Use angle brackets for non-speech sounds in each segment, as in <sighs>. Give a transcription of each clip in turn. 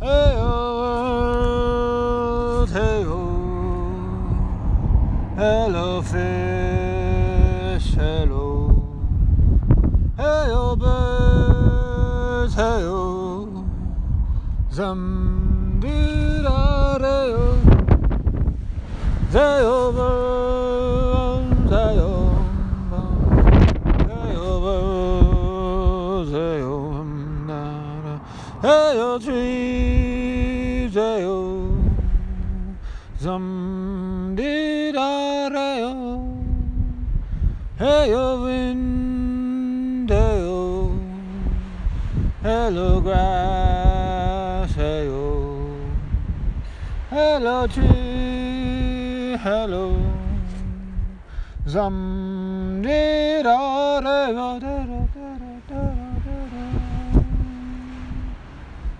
Hey ho, hey ho. Hello fish, hello. Hey ho birds, hey ho. Zamdirareo. Hey ho birds, hey ho. Hey ho trees. Zum windeo, hello grass, heyo, hello tree, hello. Zum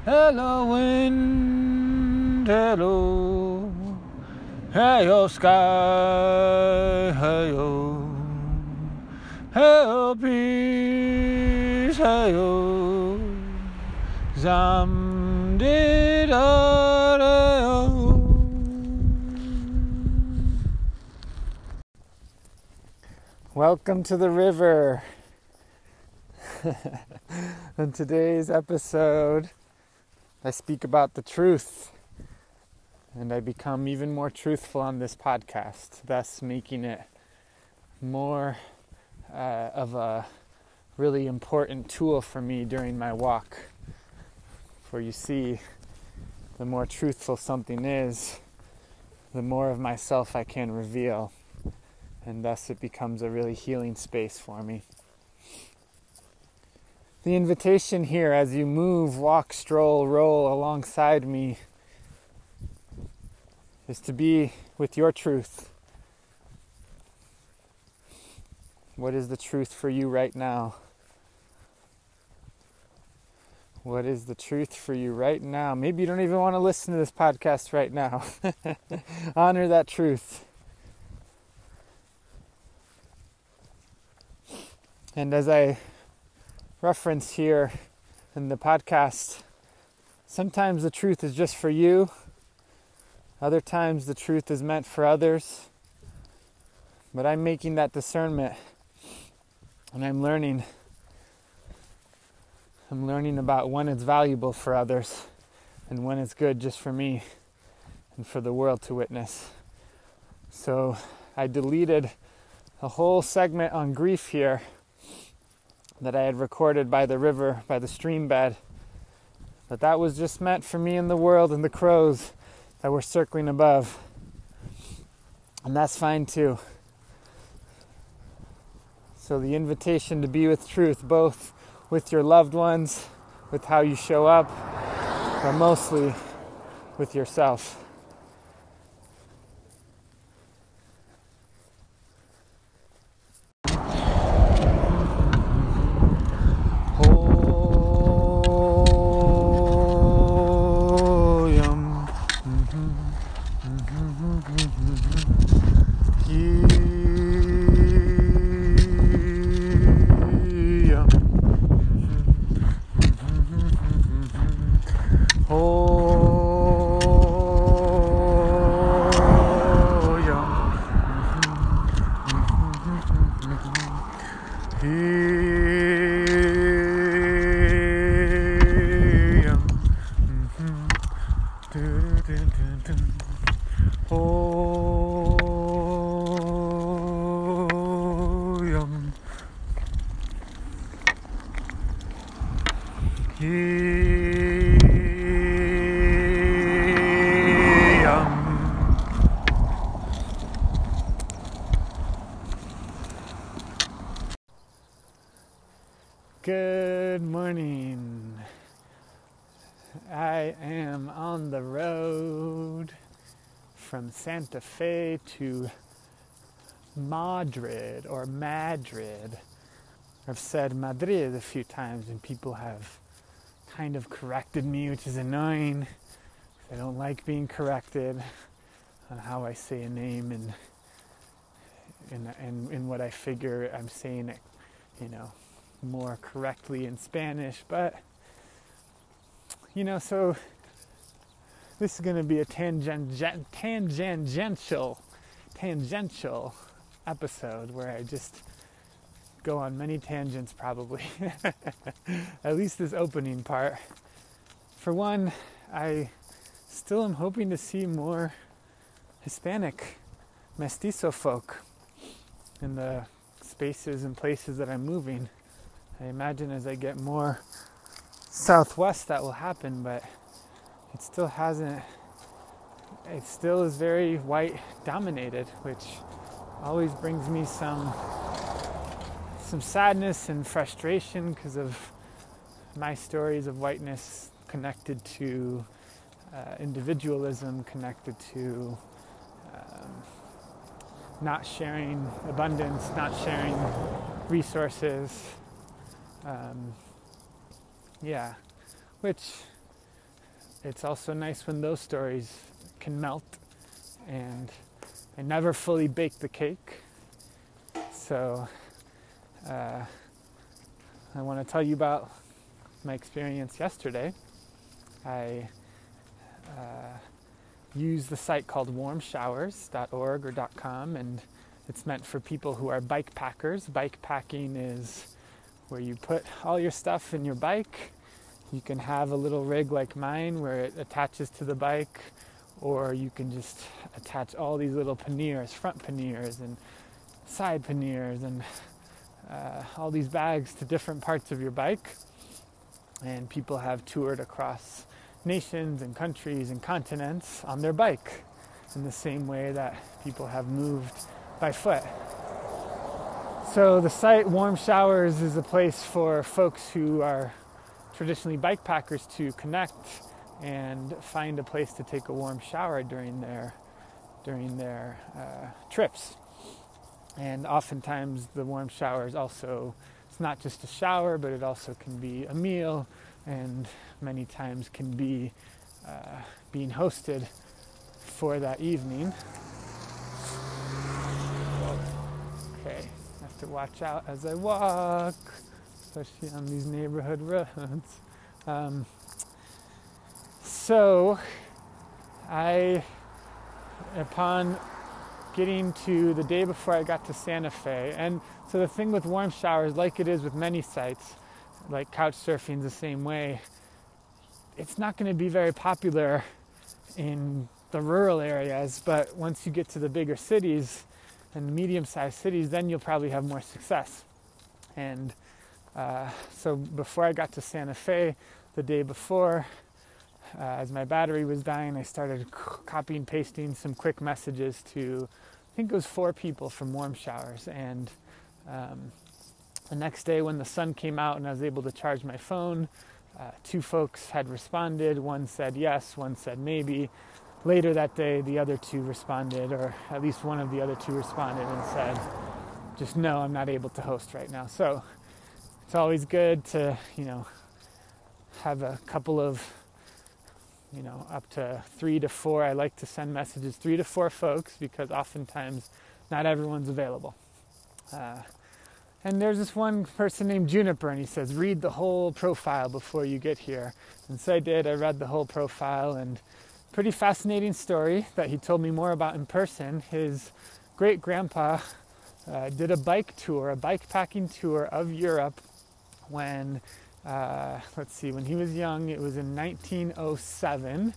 hello wind, hello hey, sky, hey, oh. Hey peace, hey oh Zam di da Welcome to the river. <laughs> In today's episode, I speak about the truth and I become even more truthful on this podcast, thus making it more uh, of a really important tool for me during my walk. For you see, the more truthful something is, the more of myself I can reveal, and thus it becomes a really healing space for me. The invitation here as you move, walk, stroll, roll alongside me is to be with your truth What is the truth for you right now? What is the truth for you right now? Maybe you don't even want to listen to this podcast right now. <laughs> Honor that truth. And as I reference here in the podcast, sometimes the truth is just for you, other times the truth is meant for others. But I'm making that discernment and I'm learning I'm learning about when it's valuable for others and when it's good just for me and for the world to witness. So I deleted a whole segment on grief here that I had recorded by the river, by the stream bed. But that was just meant for me and the world and the crows that were circling above. And that's fine too. So, the invitation to be with truth, both with your loved ones, with how you show up, but mostly with yourself. Oh, yum. Yeah. Oh, yeah. Oh, yum. Yum. Good morning. I am on the road from Santa Fe to Madrid or Madrid. I've said Madrid a few times and people have kind of corrected me, which is annoying. I don't like being corrected on how I say a name and and and in what I figure I'm saying it, you know, more correctly in Spanish, but you know, so this is going to be a tangent, tangential, tangential episode where I just go on many tangents, probably. <laughs> At least this opening part. For one, I still am hoping to see more Hispanic mestizo folk in the spaces and places that I'm moving. I imagine as I get more southwest that will happen, but it still hasn't, it still is very white dominated, which always brings me some some sadness and frustration because of my stories of whiteness connected to uh, individualism, connected to um, not sharing abundance, not sharing resources. Um, yeah, which it's also nice when those stories can melt and I never fully bake the cake. So uh, I want to tell you about my experience yesterday. I uh, use the site called warmshowers.org or .com, and it's meant for people who are bike packers. Bike packing is where you put all your stuff in your bike. You can have a little rig like mine where it attaches to the bike, or you can just attach all these little panniers, front panniers, and side panniers, and uh, all these bags to different parts of your bike. And people have toured across nations and countries and continents on their bike in the same way that people have moved by foot. So the site Warm Showers is a place for folks who are traditionally bike packers to connect and find a place to take a warm shower during their during their uh, trips. And oftentimes the warm shower is also it's not just a shower, but it also can be a meal and many times can be uh, being hosted for that evening. Okay, I have to watch out as I walk, especially on these neighborhood <laughs> roads. Um, so, I, upon getting to the day before I got to Santa Fe, and so the thing with warm showers, like it is with many sites, like couch surfing the same way, it's not going to be very popular in the rural areas, but once you get to the bigger cities and medium sized cities, then you'll probably have more success. And uh, so before I got to Santa Fe, the day before, uh, as my battery was dying, I started c- copying pasting some quick messages to, I think it was four people from Warm Showers. And um, the next day, when the sun came out and I was able to charge my phone, uh, two folks had responded. One said yes, one said maybe. Later that day, the other two responded, or at least one of the other two responded and said, just no, I'm not able to host right now. So it's always good to, you know, have a couple of, you know, up to three to four. I like to send messages three to four folks because oftentimes not everyone's available. Uh, and there's this one person named Juniper, and he says, read the whole profile before you get here. And so I did. I read the whole profile, and pretty fascinating story that he told me more about in person. His great grandpa uh, did a bike tour, a bike packing tour of Europe when, uh, let's see, when he was young, it was in 1907.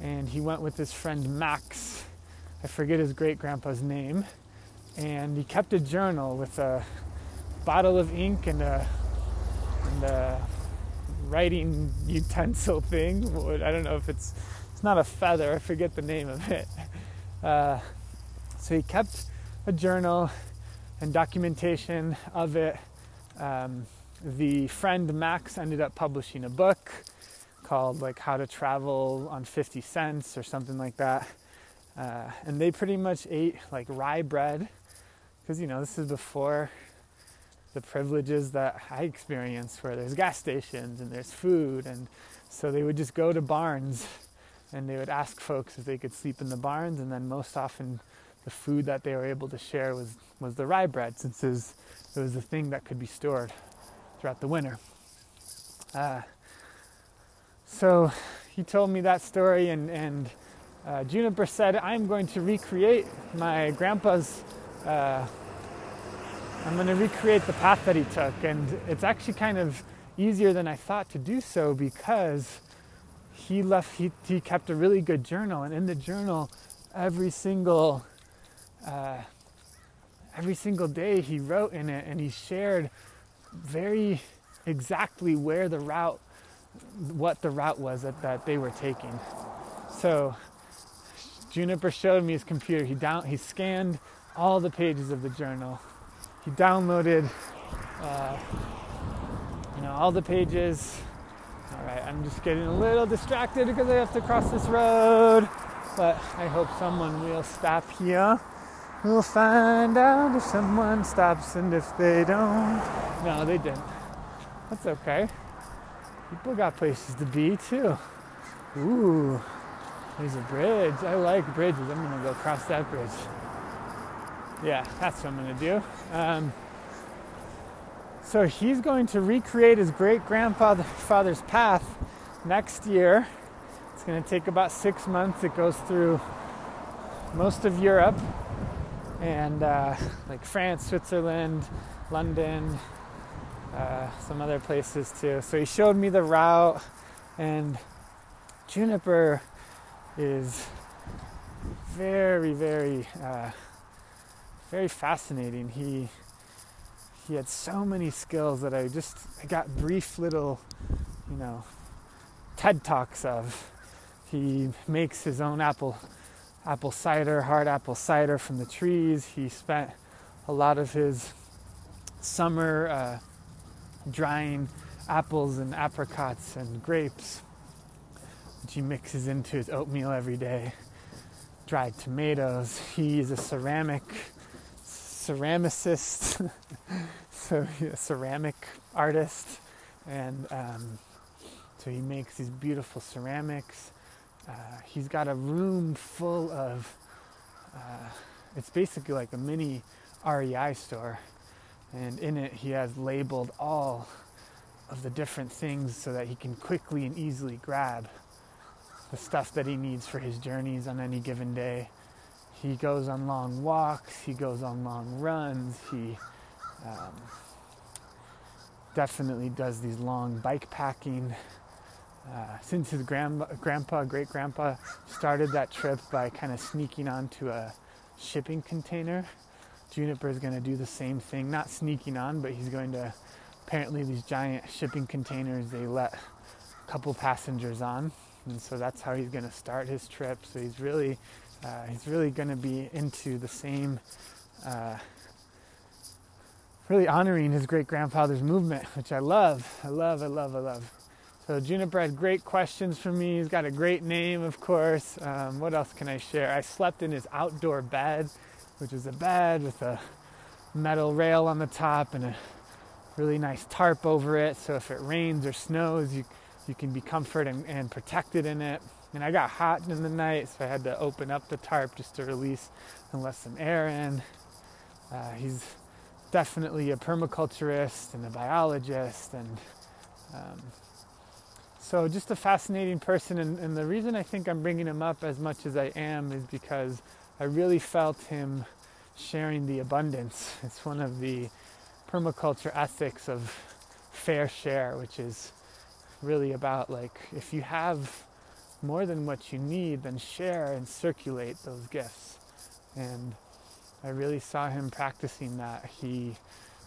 And he went with his friend Max. I forget his great grandpa's name. And he kept a journal with a bottle of ink and a, and a writing utensil thing. I don't know if it's it's not a feather. I forget the name of it. <laughs> Uh, so he kept a journal and documentation of it. Um, the friend Max ended up publishing a book called like How to Travel on 50 Cents or something like that. Uh, and they pretty much ate like rye bread because you know this is before the privileges that I experienced where there's gas stations and there's food and so they would just go to barns and they would ask folks if they could sleep in the barns and then most often the food that they were able to share was, was the rye bread since it was, it was the thing that could be stored throughout the winter. Uh, so he told me that story, and, and uh, Juniper said, I'm going to recreate my grandpa's, uh, I'm going to recreate the path that he took. And it's actually kind of easier than I thought to do so because he left, he, he kept a really good journal. And in the journal, every single, uh, every single day he wrote in it and he shared very exactly where the route, what the route was that, that they were taking. So Juniper showed me his computer. He down he scanned all the pages of the journal. He downloaded, uh, you know, all the pages. All right, I'm just getting a little distracted because I have to cross this road, but I hope someone will stop here. We'll find out if someone stops and if they don't. No, they didn't. That's okay. People got places to be too. Ooh. There's a bridge. I like bridges. I'm gonna go across that bridge. Yeah, that's what I'm gonna do. Um, so he's going to recreate his great grandfather's path next year. It's to take about six months. It goes through most of Europe and uh, like France, Switzerland, London, uh, some other places too. So he showed me the route, and Juniper is very, very, uh, very fascinating. He he had so many skills that I just I got brief little, you know, TED talks of. He makes his own apple apple cider, hard apple cider from the trees. He spent a lot of his summer uh, drying apples and apricots and grapes which he mixes into his oatmeal every day. Dried tomatoes. He's a ceramic ceramicist, <laughs> so a ceramic artist, and um, so he makes these beautiful ceramics. Uh, he's got a room full of. Uh, it's basically like a mini REI store, and in it he has labeled all of the different things so that he can quickly and easily grab the stuff that he needs for his journeys on any given day. He goes on long walks, he goes on long runs, he um, definitely does these long bike packing. Uh, since his grandpa, grandpa, great grandpa, started that trip by kind of sneaking onto a shipping container, Juniper is going to do the same thing. Not sneaking on, but he's going to. Apparently, these giant shipping containers they let a couple passengers on, and so that's how he's going to start his trip. So he's really, uh, he's really going to be into the same, uh, really honoring his great grandfather's movement, which I love. I love. I love. I love. So Juniper had great questions for me. He's got a great name, of course. Um, what else can I share? I slept in his outdoor bed, which is a bed with a metal rail on the top and a really nice tarp over it. So if it rains or snows, you you can be comforted and, and protected in it. And I got hot in the night, so I had to open up the tarp just to release and let some air in. Uh, he's definitely a permaculturist and a biologist, and um, so just a fascinating person. And, and the reason I think I'm bringing him up as much as I am is because I really felt him sharing the abundance. <laughs> It's one of the permaculture ethics of fair share, which is really about like if you have more than what you need, then share and circulate those gifts. And I really saw him practicing that. He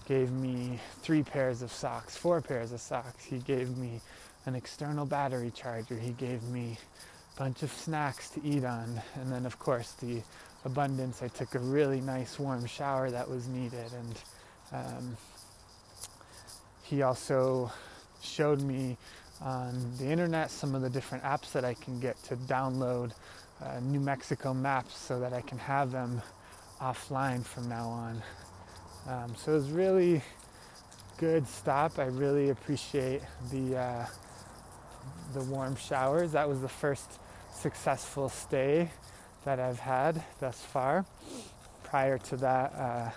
gave me three pairs of socks, four pairs of socks. He gave me an external battery charger. He gave me a bunch of snacks to eat on. And then, of course, the abundance. I took a really nice warm shower that was needed. And um, he also showed me on the internet some of the different apps that I can get to download uh, New Mexico maps so that I can have them offline from now on. Um, so it was really good stop. I really appreciate the uh, the warm showers. That was the first successful stay that I've had thus far. Prior to that, uh,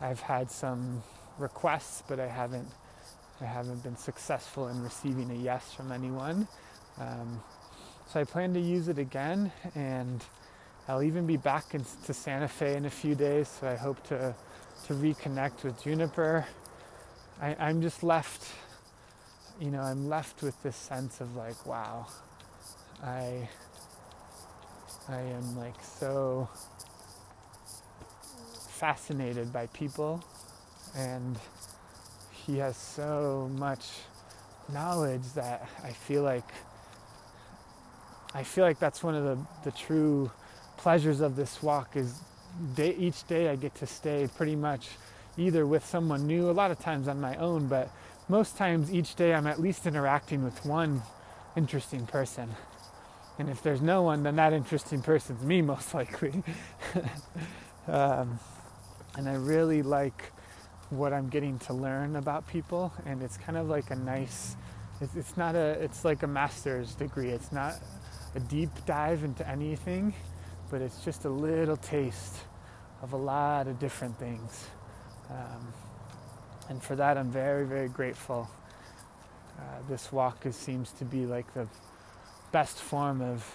I've had some requests, but I haven't I haven't been successful in receiving a yes from anyone. Um, So I plan to use it again, and I'll even be back in, to Santa Fe in a few days. So I hope to to reconnect with Juniper. I, I'm just left, you know, I'm left with this sense of like, wow, I I am like so fascinated by people and he has so much knowledge that I feel like I feel like that's one of the, the true pleasures of this walk is day, each day I get to stay pretty much either with someone new, a lot of times on my own, but most times each day I'm at least interacting with one interesting person. And if there's no one, then that interesting person's me, <laughs> most likely. um, and I really like what I'm getting to learn about people, and it's kind of like a nice. It's, not a. It's like a master's degree. It's not a deep dive into anything, but it's just a little taste of a lot of different things. Um, and for that, I'm very, very grateful. Uh, this walk is, seems to be like the best form of,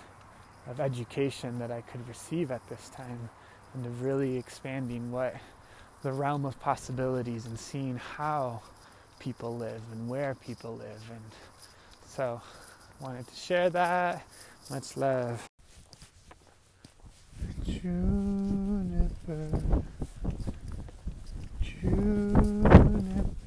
of education that I could receive at this time, and of really expanding what the realm of possibilities and seeing how people live and where people live. And so, wanted to share that. Much love. Juniper, juniper,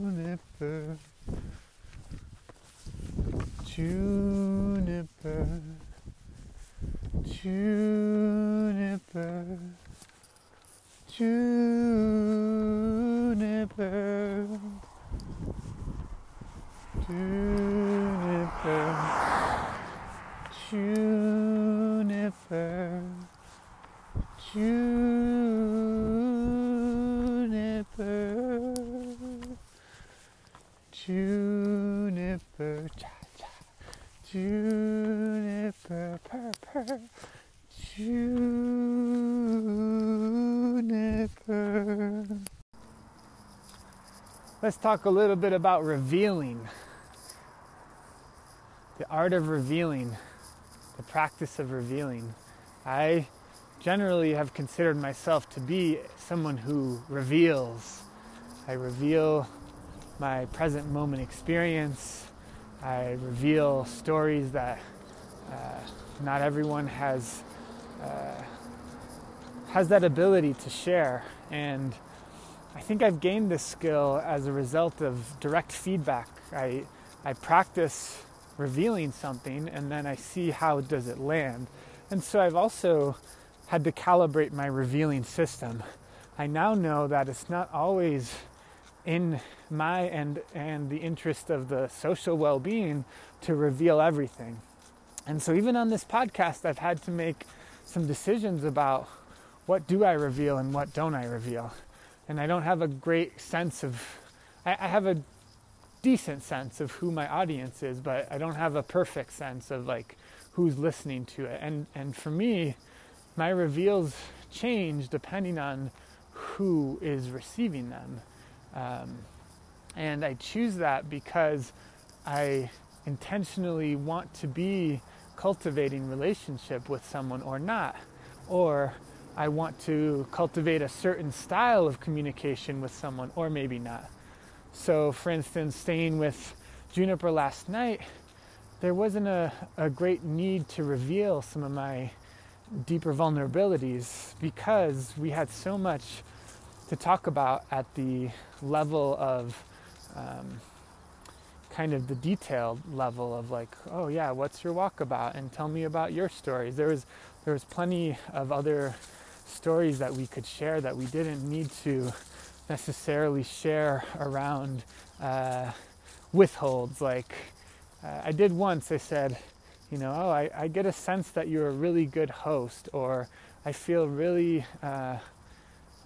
juniper, juniper. Juniper, juniper, juniper, juniper, juniper, juniper, cha cha, juniper, purr purr. Juniper. Let's talk a little bit about revealing. The art of revealing, the practice of revealing. I generally have considered myself to be someone who reveals. I reveal my present moment experience. I reveal stories that uh, not everyone has uh, has that ability to share. And think I've gained this skill as a result of direct feedback. I, I practice revealing something and then I see how does it land. And so I've also had to calibrate my revealing system. I now know that it's not always in my and and the interest of the social well-being to reveal everything. And so even on this podcast I've had to make some decisions about what do I reveal and what don't I reveal. And I don't have a great sense of, I, I have a decent sense of who my audience is, but I don't have a perfect sense of like who's listening to it. And and for me, my reveals change depending on who is receiving them. Um, and I choose that because I intentionally want to be cultivating relationship with someone or not or I want to cultivate a certain style of communication with someone or maybe not. So for instance, staying with Juniper last night, there wasn't a, a great need to reveal some of my deeper vulnerabilities because we had so much to talk about at the level of um, kind of the detailed level of like, oh yeah, what's your walk about? And tell me about your stories. There was there was plenty of other stories that we could share that we didn't need to necessarily share around uh, withholds. Like uh, I did once, I said, you know, oh, I, I, get a sense that you're a really good host, or I feel really. Uh,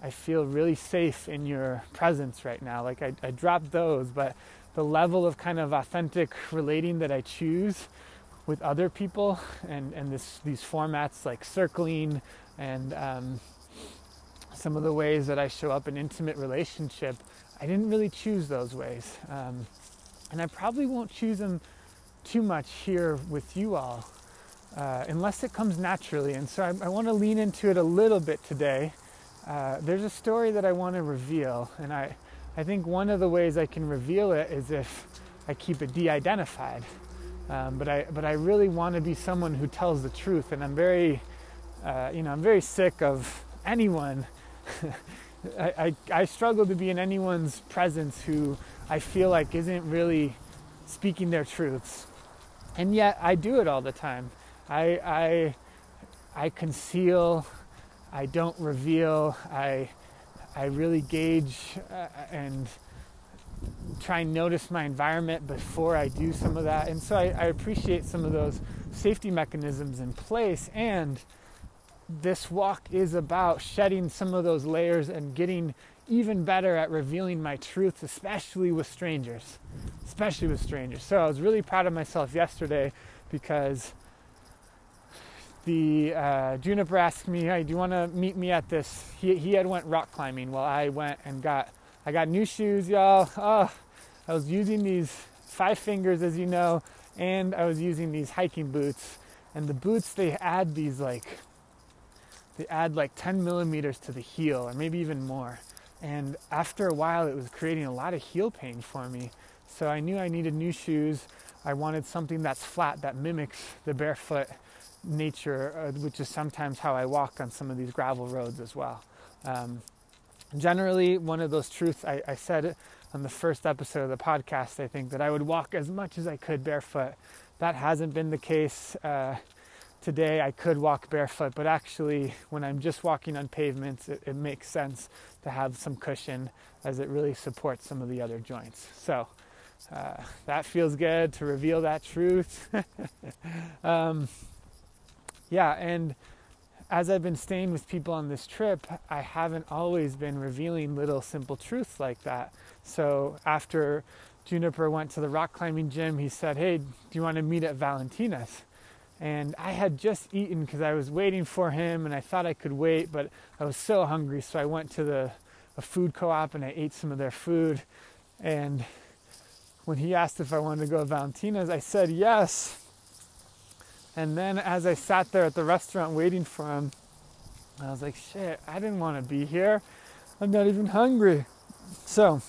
I feel really safe in your presence right now. Like I, I dropped those, but the level of kind of authentic relating that I choose with other people and, and this, these formats like circling and um, some of the ways that I show up in intimate relationship, I didn't really choose those ways. Um, And I probably won't choose them too much here with you all uh, unless it comes naturally. And so I, I want to lean into it a little bit today. Uh, there's a story that I want to reveal, and I, I think one of the ways I can reveal it is if I keep it de-identified. Um, but I, but I really want to be someone who tells the truth, and I'm very, uh, you know, I'm very sick of anyone. <laughs> I, I, I struggle to be in anyone's presence who I feel like isn't really speaking their truths, and yet I do it all the time. I, I, I conceal, I don't reveal, I, I really gauge uh, and try and notice my environment before I do some of that. And so I, I appreciate some of those safety mechanisms in place. And this walk is about shedding some of those layers and getting even better at revealing my truth, especially with strangers. Especially with strangers. So I was really proud of myself yesterday because the uh, juniper asked me, "Hey, do you want to meet me at this?" He he had went rock climbing while I went and got I got new shoes, y'all. Oh, I was using these five fingers, as you know, and I was using these hiking boots. And the boots they add these like they add like 10 millimeters to the heel, or maybe even more. And after a while, it was creating a lot of heel pain for me. So I knew I needed new shoes. I wanted something that's flat that mimics the barefoot nature, uh, which is sometimes how I walk on some of these gravel roads as well. Um, generally, one of those truths I, I said on the first episode of the podcast, I think that I would walk as much as I could barefoot. That hasn't been the case. Uh, today I could walk barefoot, but actually, when I'm just walking on pavements, it, it, makes sense to have some cushion as it really supports some of the other joints. So uh, that feels good to reveal that truth. <laughs> um, yeah, and as I've been staying with people on this trip, I haven't always been revealing little simple truths like that. So after Juniper went to the rock climbing gym, he said, Hey, do you want to meet at Valentina's? And I had just eaten because I was waiting for him and I thought I could wait, but I was so hungry. So I went to the a food co op and I ate some of their food. And when he asked if I wanted to go to Valentina's, I said yes. And then as I sat there at the restaurant waiting for him, I was like, shit, I didn't want to be here. I'm not even hungry. So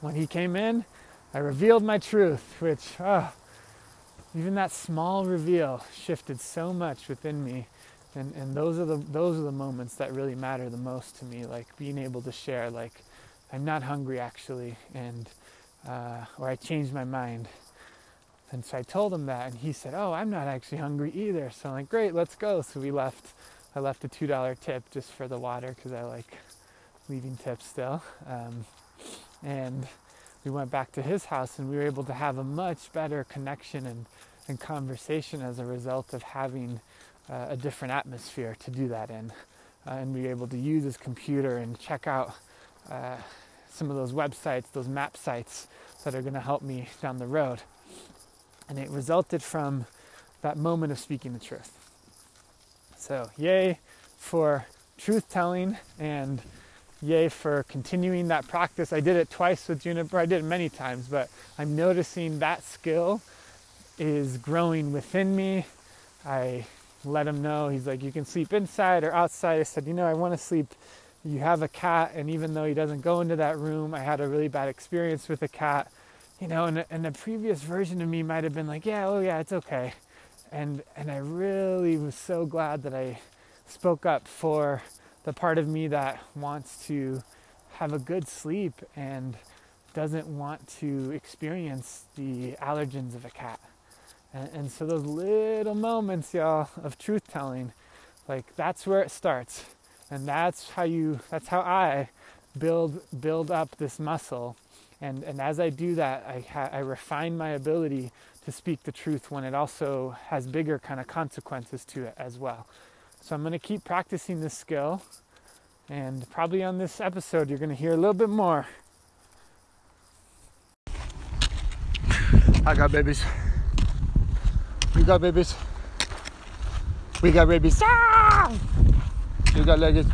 when he came in, I revealed my truth, which, oh, even that small reveal shifted so much within me. And, and those are the those are the moments that really matter the most to me, like being able to share, like I'm not hungry actually, and uh, or I changed my mind, and so I told him that, and he said, "Oh, I'm not actually hungry either." So I'm like, "Great, let's go." So we left. I left a two dollar tip just for the water because I like leaving tips still. Um, and we went back to his house, and we were able to have a much better connection and, and conversation as a result of having uh, a different atmosphere to do that in. Uh, and we were able to use his computer and check out uh, some of those websites, those map sites that are going to help me down the road. And it resulted from that moment of speaking the truth. So, yay for truth telling and yay for continuing that practice. I did it twice with Juniper. I did it many times, but I'm noticing that skill is growing within me. I let him know. He's like, you can sleep inside or outside. I said, you know, I want to sleep. You have a cat, and even though he doesn't go into that room, I had a really bad experience with a cat you know, and, and the previous version of me might have been like, yeah, oh yeah, it's okay. And, and I really was so glad that I spoke up for the part of me that wants to have a good sleep and doesn't want to experience the allergens of a cat. And, and so those little moments, y'all, of truth telling, like that's where it starts. And that's how you, that's how I build, build up this muscle and, and as I do that, I, ha- I refine my ability to speak the truth when it also has bigger kind of consequences to it as well. So I'm going to keep practicing this skill. And probably on this episode, you're going to hear a little bit more. I got babies. We got babies. We got babies. Ah! You got leggings.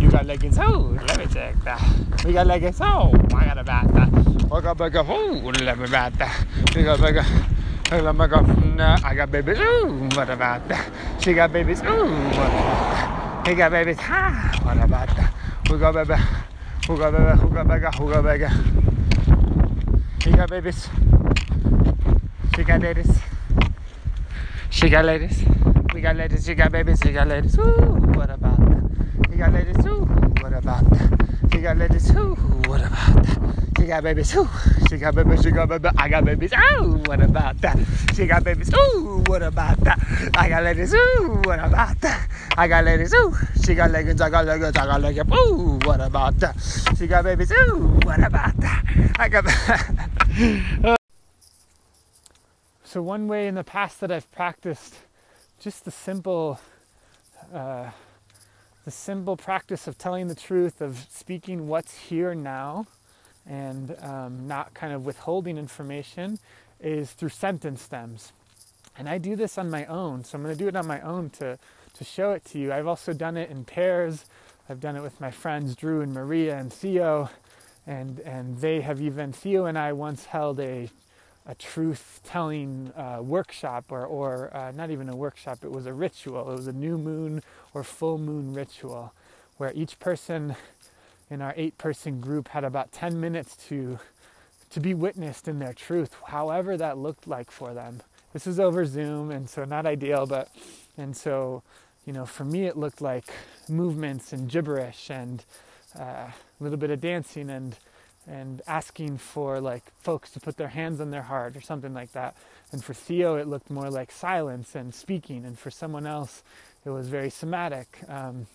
You got leggings. Oh, let me check that. We got leggings. Oh, I got a bat. I got Waka baka, ooh, what about that? Bigga bigga. Bigga bigga. Uh, I got babies, ooh, what about that? She got babies, ooh, what about that? He got babies, ha, what about that? Who got baby? Who got baby? Who got baby? Who got baby? He got babies. She got ladies. She got ladies. We got ladies. She got babies. She got ladies. Ooh, what about that? He got ladies. Ooh, what about that? She got ladies. Ooh, what about that? She got babies. Ooh, she got babies. She got babies. I got babies. Ooh, what about that? She got babies. Ooh, what about that? I got ladies. Ooh, what about that? I got ladies. Ooh, she got leggings. I got leggings. I got leggings. Ooh, what about that? She got babies. Ooh, what about that? I got. <laughs> So, one way in the past that I've practiced just the simple, uh, the simple practice of telling the truth, of speaking what's here now, and um, not kind of withholding information, is through sentence stems. And I do this on my own, so I'm going to do it on my own to, to show it to you. I've also done it in pairs. I've done it with my friends Drew and Maria and Theo, and and they have even Theo and I once held a a truth telling uh, workshop or, or uh, not even a workshop, it was a ritual. It was a new moon or full moon ritual where each person in our eight person group had about 10 minutes to, to be witnessed in their truth, however that looked like for them. This was over Zoom, and so not ideal, but, and so, you know, for me it looked like movements and gibberish and uh, a little bit of dancing and and asking for like folks to put their hands on their heart or something like that. And for Theo, it looked more like silence and speaking, and for someone else, it was very somatic. Um,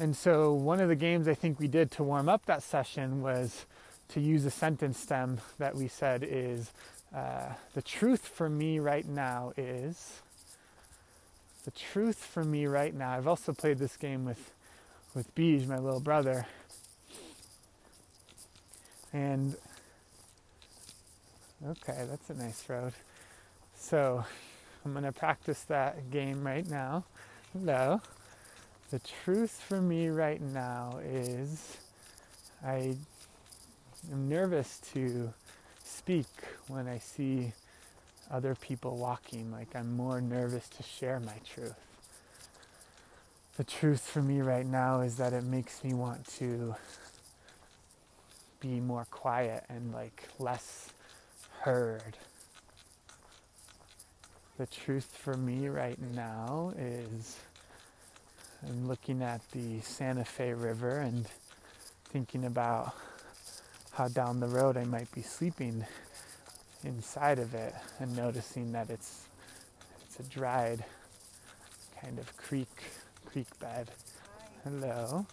and so, one of the games I think we did to warm up that session was to use a sentence stem that we said is uh, the truth for me right now is the truth for me right now. I've also played this game with with Beej, my little brother, and okay, that's a nice road. So I'm to practice that game right now. Hello. The truth for me right now is I am nervous to speak when I see other people walking. Like I'm more nervous to share my truth. The truth for me right now is that it makes me want to be more quiet and like less heard. The truth for me right now is I'm looking at the Santa Fe River and thinking about how down the road I might be sleeping inside of it and noticing that it's it's a dried kind of creek creek bed. Hello.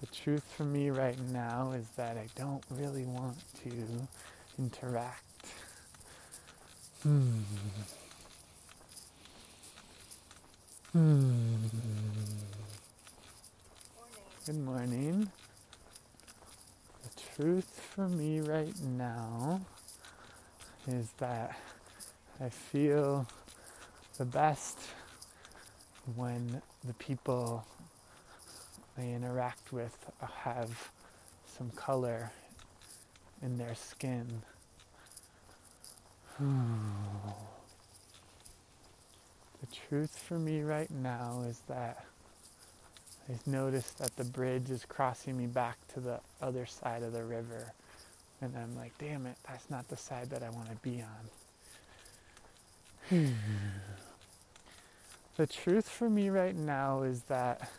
The truth for me right now is that I don't really want to interact. Hmm. Hmm. Good morning. The truth for me right now is that I feel the best when the people I interact with have some color in their skin. <sighs> the truth for me right now is that I've noticed that the bridge is crossing me back to the other side of the river. And I'm like, damn it, that's not the side that I want to be on. <sighs> the truth for me right now is that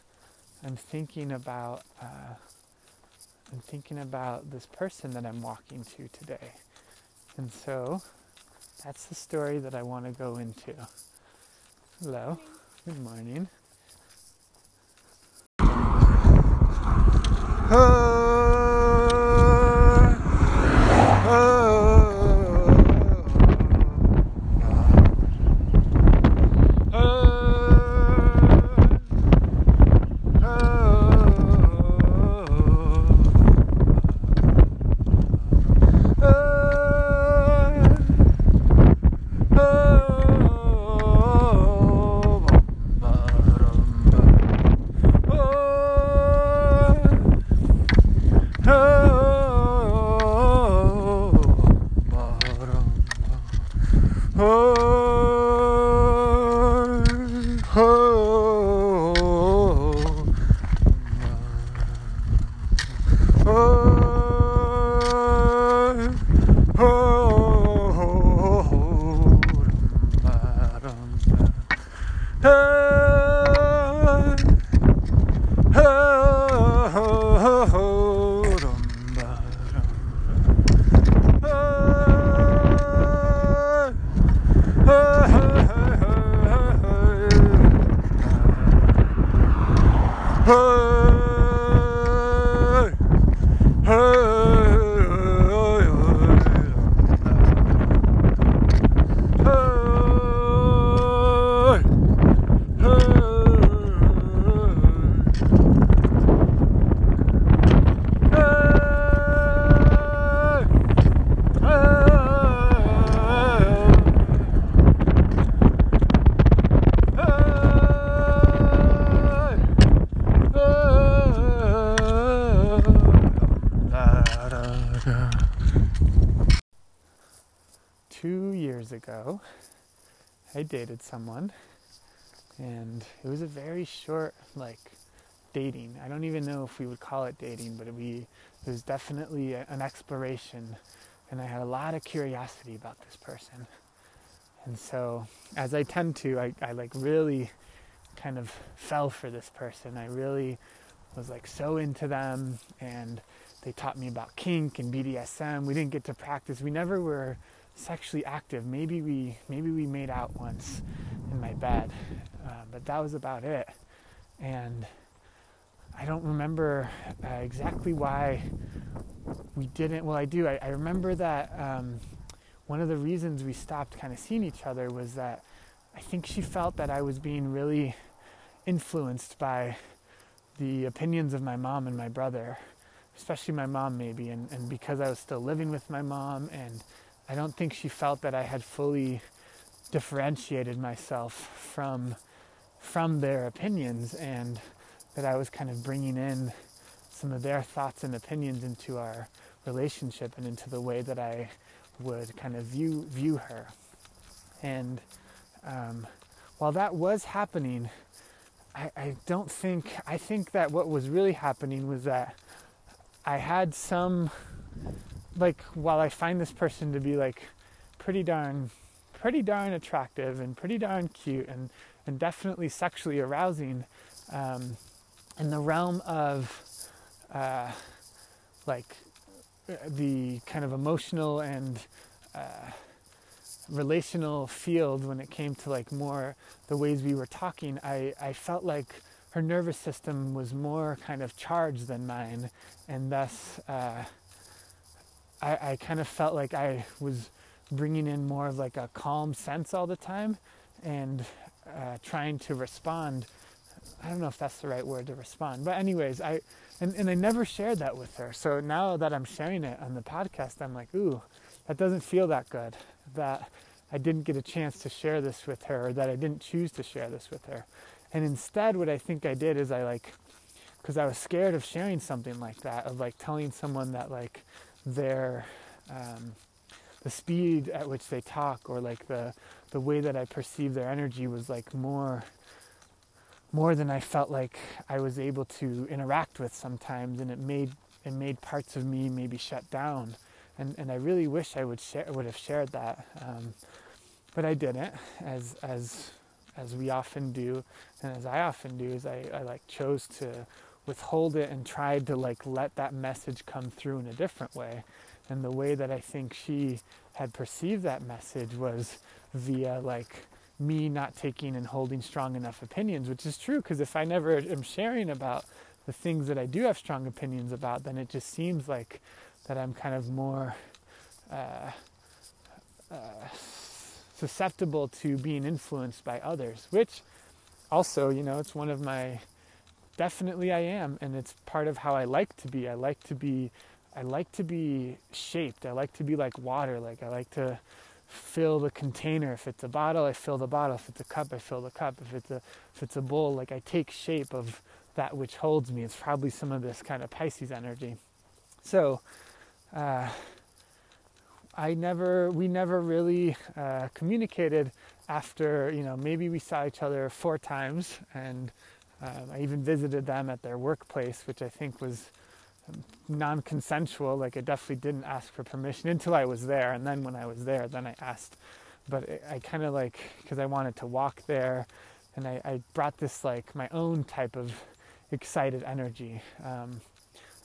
I'm thinking about uh, I'm thinking about this person that I'm walking to today. And so that's the story that I want to go into. Hello. Good morning. Two dated someone, and it was a very short, like, dating. I don't even know if we would call it dating, but we it was definitely a, an exploration, and I had a lot of curiosity about this person. And so, as I tend to, I, I like really kind of fell for this person. I really was like so into them, and they taught me about kink and BDSM. We didn't get to practice. We never were sexually active. Maybe we maybe we made out once in my bed, uh, but that was about it. And I don't remember uh, exactly why we didn't. Well, I do. I, I remember that um, one of the reasons we stopped kind of seeing each other was that I think she felt that I was being really influenced by the opinions of my mom and my brother, especially my mom, maybe. And, and because I was still living with my mom, and I don't think she felt that I had fully differentiated myself from from their opinions and that I was kind of bringing in some of their thoughts and opinions into our relationship and into the way that I would kind of view view her. And um, while that was happening, I, I don't think I think that what was really happening was that I had some like while I find this person to be like pretty darn pretty darn attractive and pretty darn cute and and definitely sexually arousing um, in the realm of uh, like the kind of emotional and uh, relational field when it came to like more the ways we were talking I, I felt like her nervous system was more kind of charged than mine and thus uh, I, I kind of felt like I was bringing in more of like a calm sense all the time and uh, trying to respond I don't know if that's the right word to respond. But anyways, I and, and I never shared that with her. So now that I'm sharing it on the podcast, I'm like, ooh, that doesn't feel that good. That I didn't get a chance to share this with her, or that I didn't choose to share this with her. And instead, what I think I did is I like, because I was scared of sharing something like that, of like telling someone that like their, um, the speed at which they talk, or like the the way that I perceive their energy was like more more than I felt like I was able to interact with sometimes, and it made it made parts of me maybe shut down, and and I really wish I would share would have shared that, um, but I didn't, as as as we often do, and as I often do, is I, I like chose to withhold it and tried to like let that message come through in a different way, and the way that I think she had perceived that message was via like me not taking and holding strong enough opinions, which is true because if I never am sharing about the things that I do have strong opinions about, then it just seems like that I'm kind of more uh, uh, susceptible to being influenced by others, which also, you know, it's one of my definitely I am, and it's part of how I like to be. I like to be, I like to be shaped. I like to be like water. Like I like to fill the container. If it's a bottle, I fill the bottle. If it's a cup, I fill the cup. If it's a if it's a bowl, like I take shape of that which holds me. It's probably some of this kind of Pisces energy. So, uh, I never, we never really uh, communicated after, you know, maybe we saw each other four times, and um, I even visited them at their workplace, which I think was non-consensual like i definitely didn't ask for permission until i was there and then when i was there then i asked. But i kind of like because i wanted to walk there and I, I, brought this like my own type of excited energy. Um,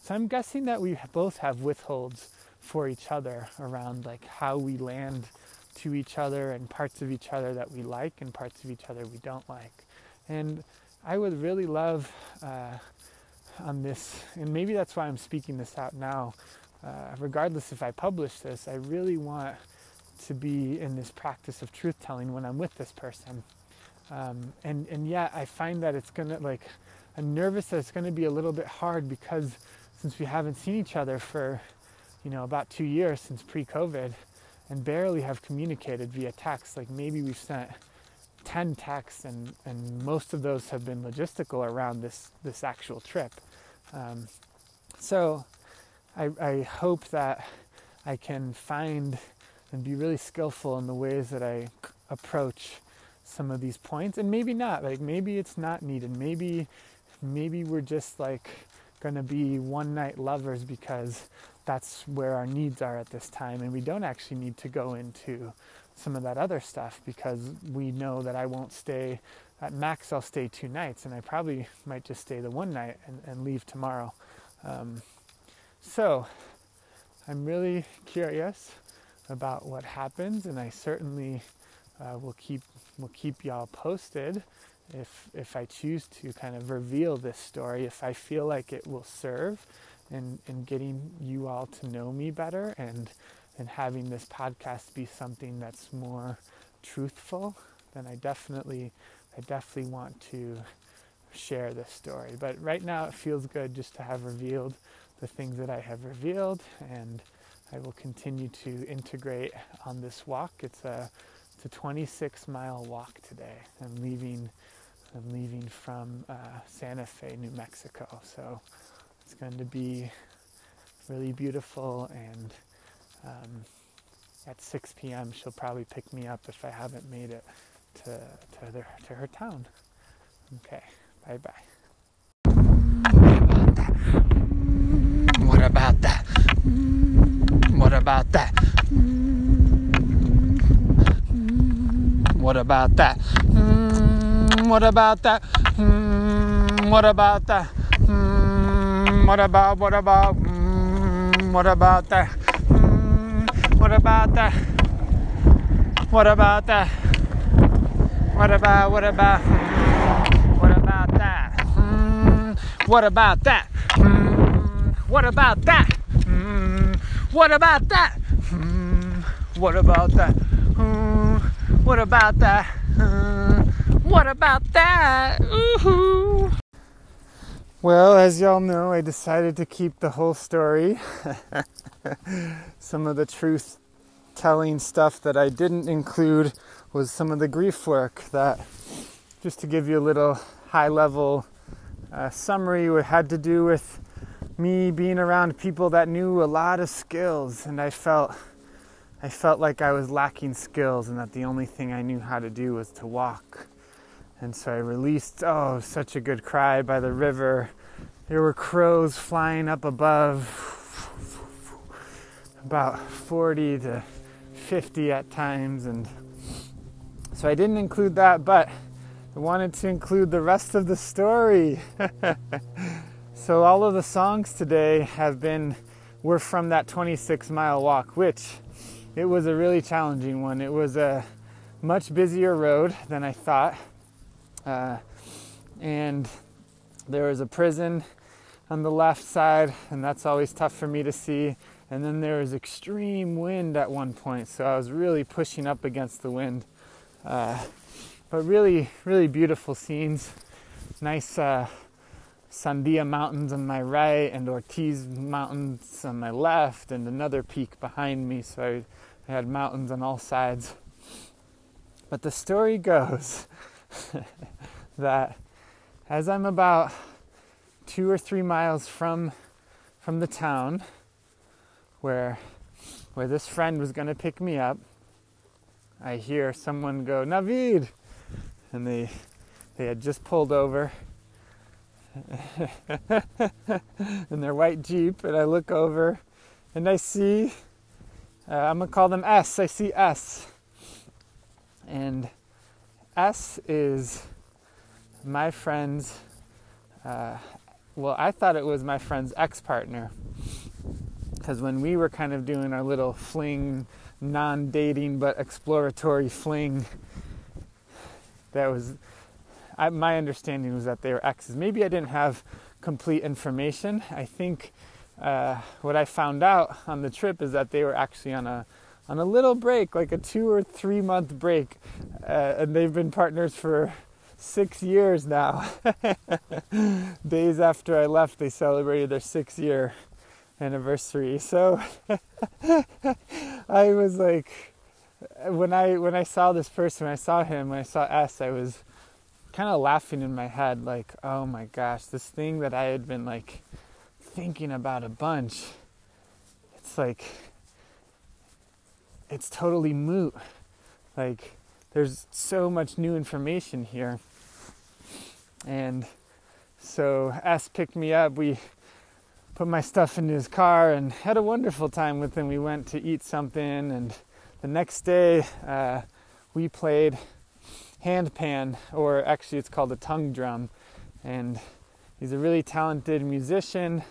so i'm guessing that we both have withholds for each other around like how we land to each other and parts of each other that we like and parts of each other we don't like. And i would really love uh, on this, and maybe that's why I'm speaking this out now. Uh, regardless if I publish this, I really want to be in this practice of truth telling when I'm with this person. Um, and and yet I find that it's gonna like I'm nervous that it's gonna be a little bit hard because since we haven't seen each other for you know about two years since pre-COVID and barely have communicated via text. Like maybe we've sent 10 texts, and, and most of those have been logistical around this, this actual trip. Um, so I, I hope that I can find and be really skillful in the ways that I approach some of these points and maybe not like maybe it's not needed maybe maybe we're just like going to be one night lovers because that's where our needs are at this time and we don't actually need to go into some of that other stuff because we know that I won't stay at max I'll stay two nights and I probably might just stay the one night and, and leave tomorrow. Um, so I'm really curious about what happens and I certainly uh, will keep will keep y'all posted if if I choose to kind of reveal this story if I feel like it will serve in in getting you all to know me better and and having this podcast be something that's more truthful then I definitely I definitely want to share this story but right now it feels good just to have revealed the things that I have revealed and I will continue to integrate on this walk it's a it's a 26 mile walk today. I'm leaving. I'm leaving from uh, Santa Fe, New Mexico. So it's going to be really beautiful. And um, at 6 p.m., she'll probably pick me up if I haven't made it to to, their, to her town. Okay. Bye bye. What about that? What about that? What about that? What about that? What about that? What about, what about, what about that? What about that? What about that? What about, what about, what about that? Mm, what about that? Mm, what about that? Mm, what about that? Mm, what about that? Mm, what about that? Uh, what about that? Ooh. Well, as y'all know, I decided to keep the whole story. <laughs> some of the truth telling stuff that I didn't include was some of the grief work that, just to give you a little high level uh, summary, it had to do with me being around people that knew a lot of skills, and I felt I felt like I was lacking skills and that the only thing I knew how to do was to walk. And so I released, oh, such a good cry by the river. There were crows flying up above, about 40 to 50 at times. And so I didn't include that, but I wanted to include the rest of the story. <laughs> so all of the songs today have been, were from that 26 mile walk, which it was a really challenging one. It was a much busier road than I thought. Uh, and there was a prison on the left side, and that's always tough for me to see. And then there was extreme wind at one point, so I was really pushing up against the wind. Uh, but really, really beautiful scenes. Nice uh, Sandia Mountains on my right, and Ortiz Mountains on my left, and another peak behind me. So I I had mountains on all sides. But the story goes <laughs> that as I'm about two or three miles from from the town where where this friend was going to pick me up, I hear someone go, Navid! And they they had just pulled over <laughs> in their white Jeep, and I look over and I see uh, I'm gonna call them S. I see S. And S is my friend's, uh, well, I thought it was my friend's ex partner. Because when we were kind of doing our little fling, non dating but exploratory fling, that was, I, my understanding was that they were exes. Maybe I didn't have complete information. I think uh, what I found out on the trip is that they were actually on a on a little break, like a two or three month break, uh, and they've been partners for six years now. <laughs> Days after I left, they celebrated their six year anniversary. So <laughs> I was like, when I when I saw this person, I saw him, I saw S, I was kind of laughing in my head, like, oh my gosh, this thing that I had been like thinking about a bunch it's like it's totally moot. Like there's so much new information here. And so S picked me up. We put my stuff into his car and had a wonderful time with him. We went to eat something, and the next day uh, we played handpan, or actually it's called a tongue drum. And he's a really talented musician.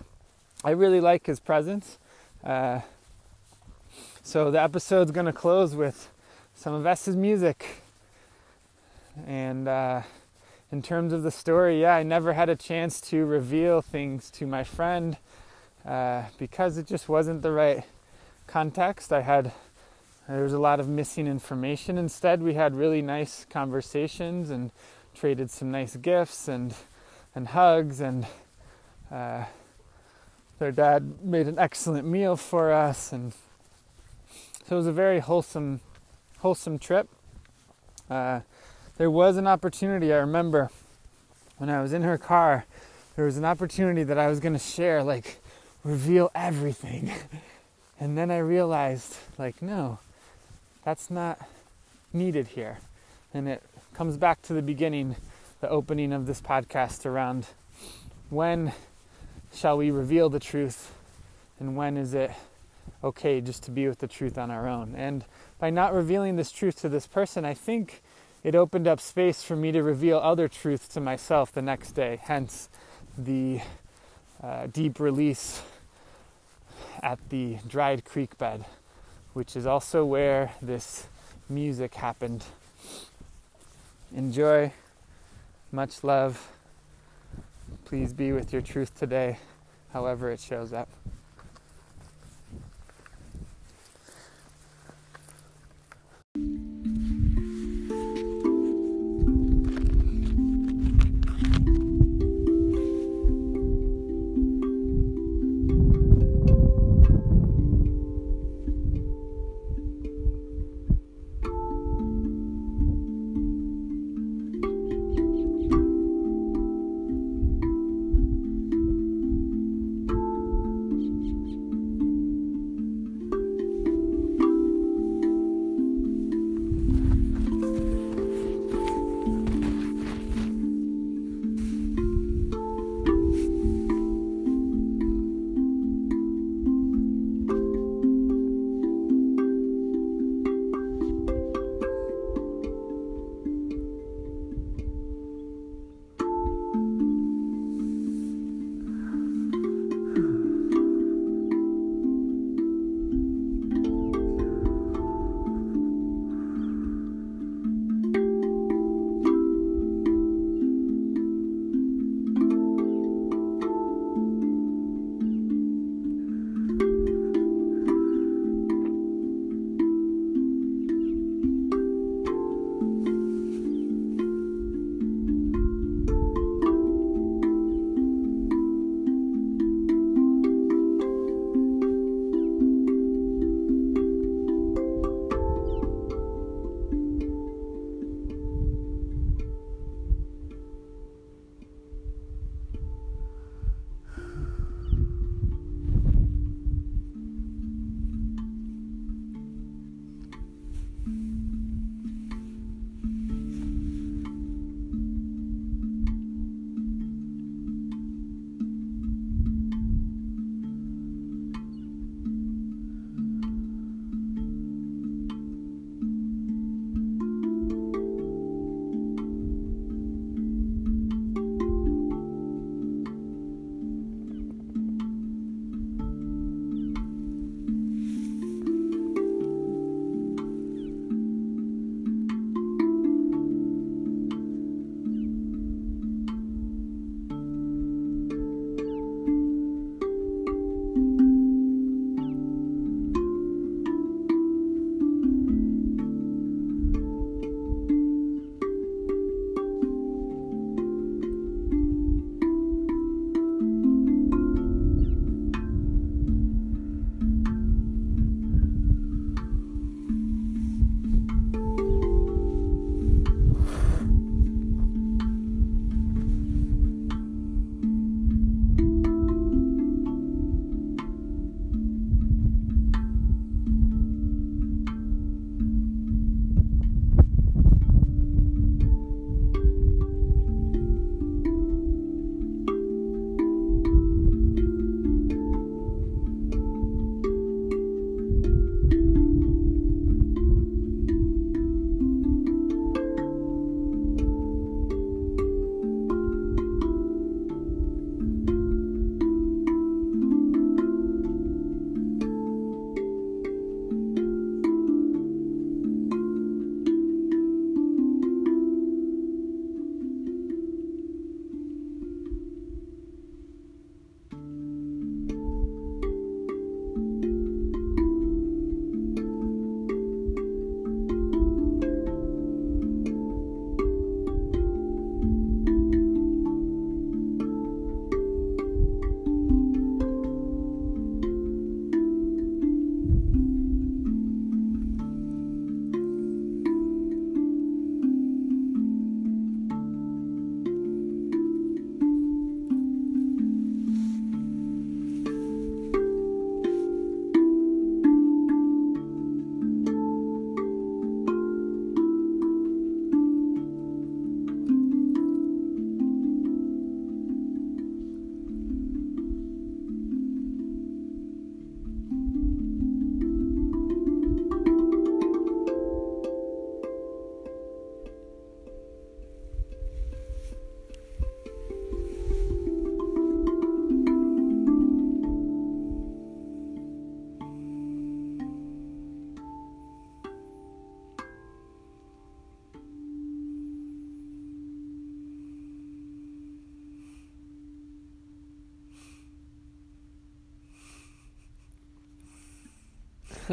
I really like his presence. Uh, so the episode's going to close with some of S's music. And uh, in terms of the story, yeah, I never had a chance to reveal things to my friend uh, because it just wasn't the right context. I had there was a lot of missing information. Instead, we had really nice conversations and traded some nice gifts and and hugs and uh, their dad made an excellent meal for us and so it was a very wholesome wholesome trip. Uh, there was an opportunity I remember when I was in her car. There was an opportunity that I was going to share like reveal everything. <laughs> And then I realized, like, no, that's not needed here. And it comes back to the beginning, the opening of this podcast around when shall we reveal the truth and when is it okay just to be with the truth on our own. And by not revealing this truth to this person, I think it opened up space for me to reveal other truths to myself the next day, hence the uh, deep release at the dried creek bed, which is also where this music happened. Enjoy. Much love. Please be with your truth today, however it shows up.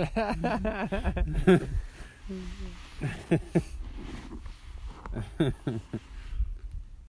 Ha ha ha.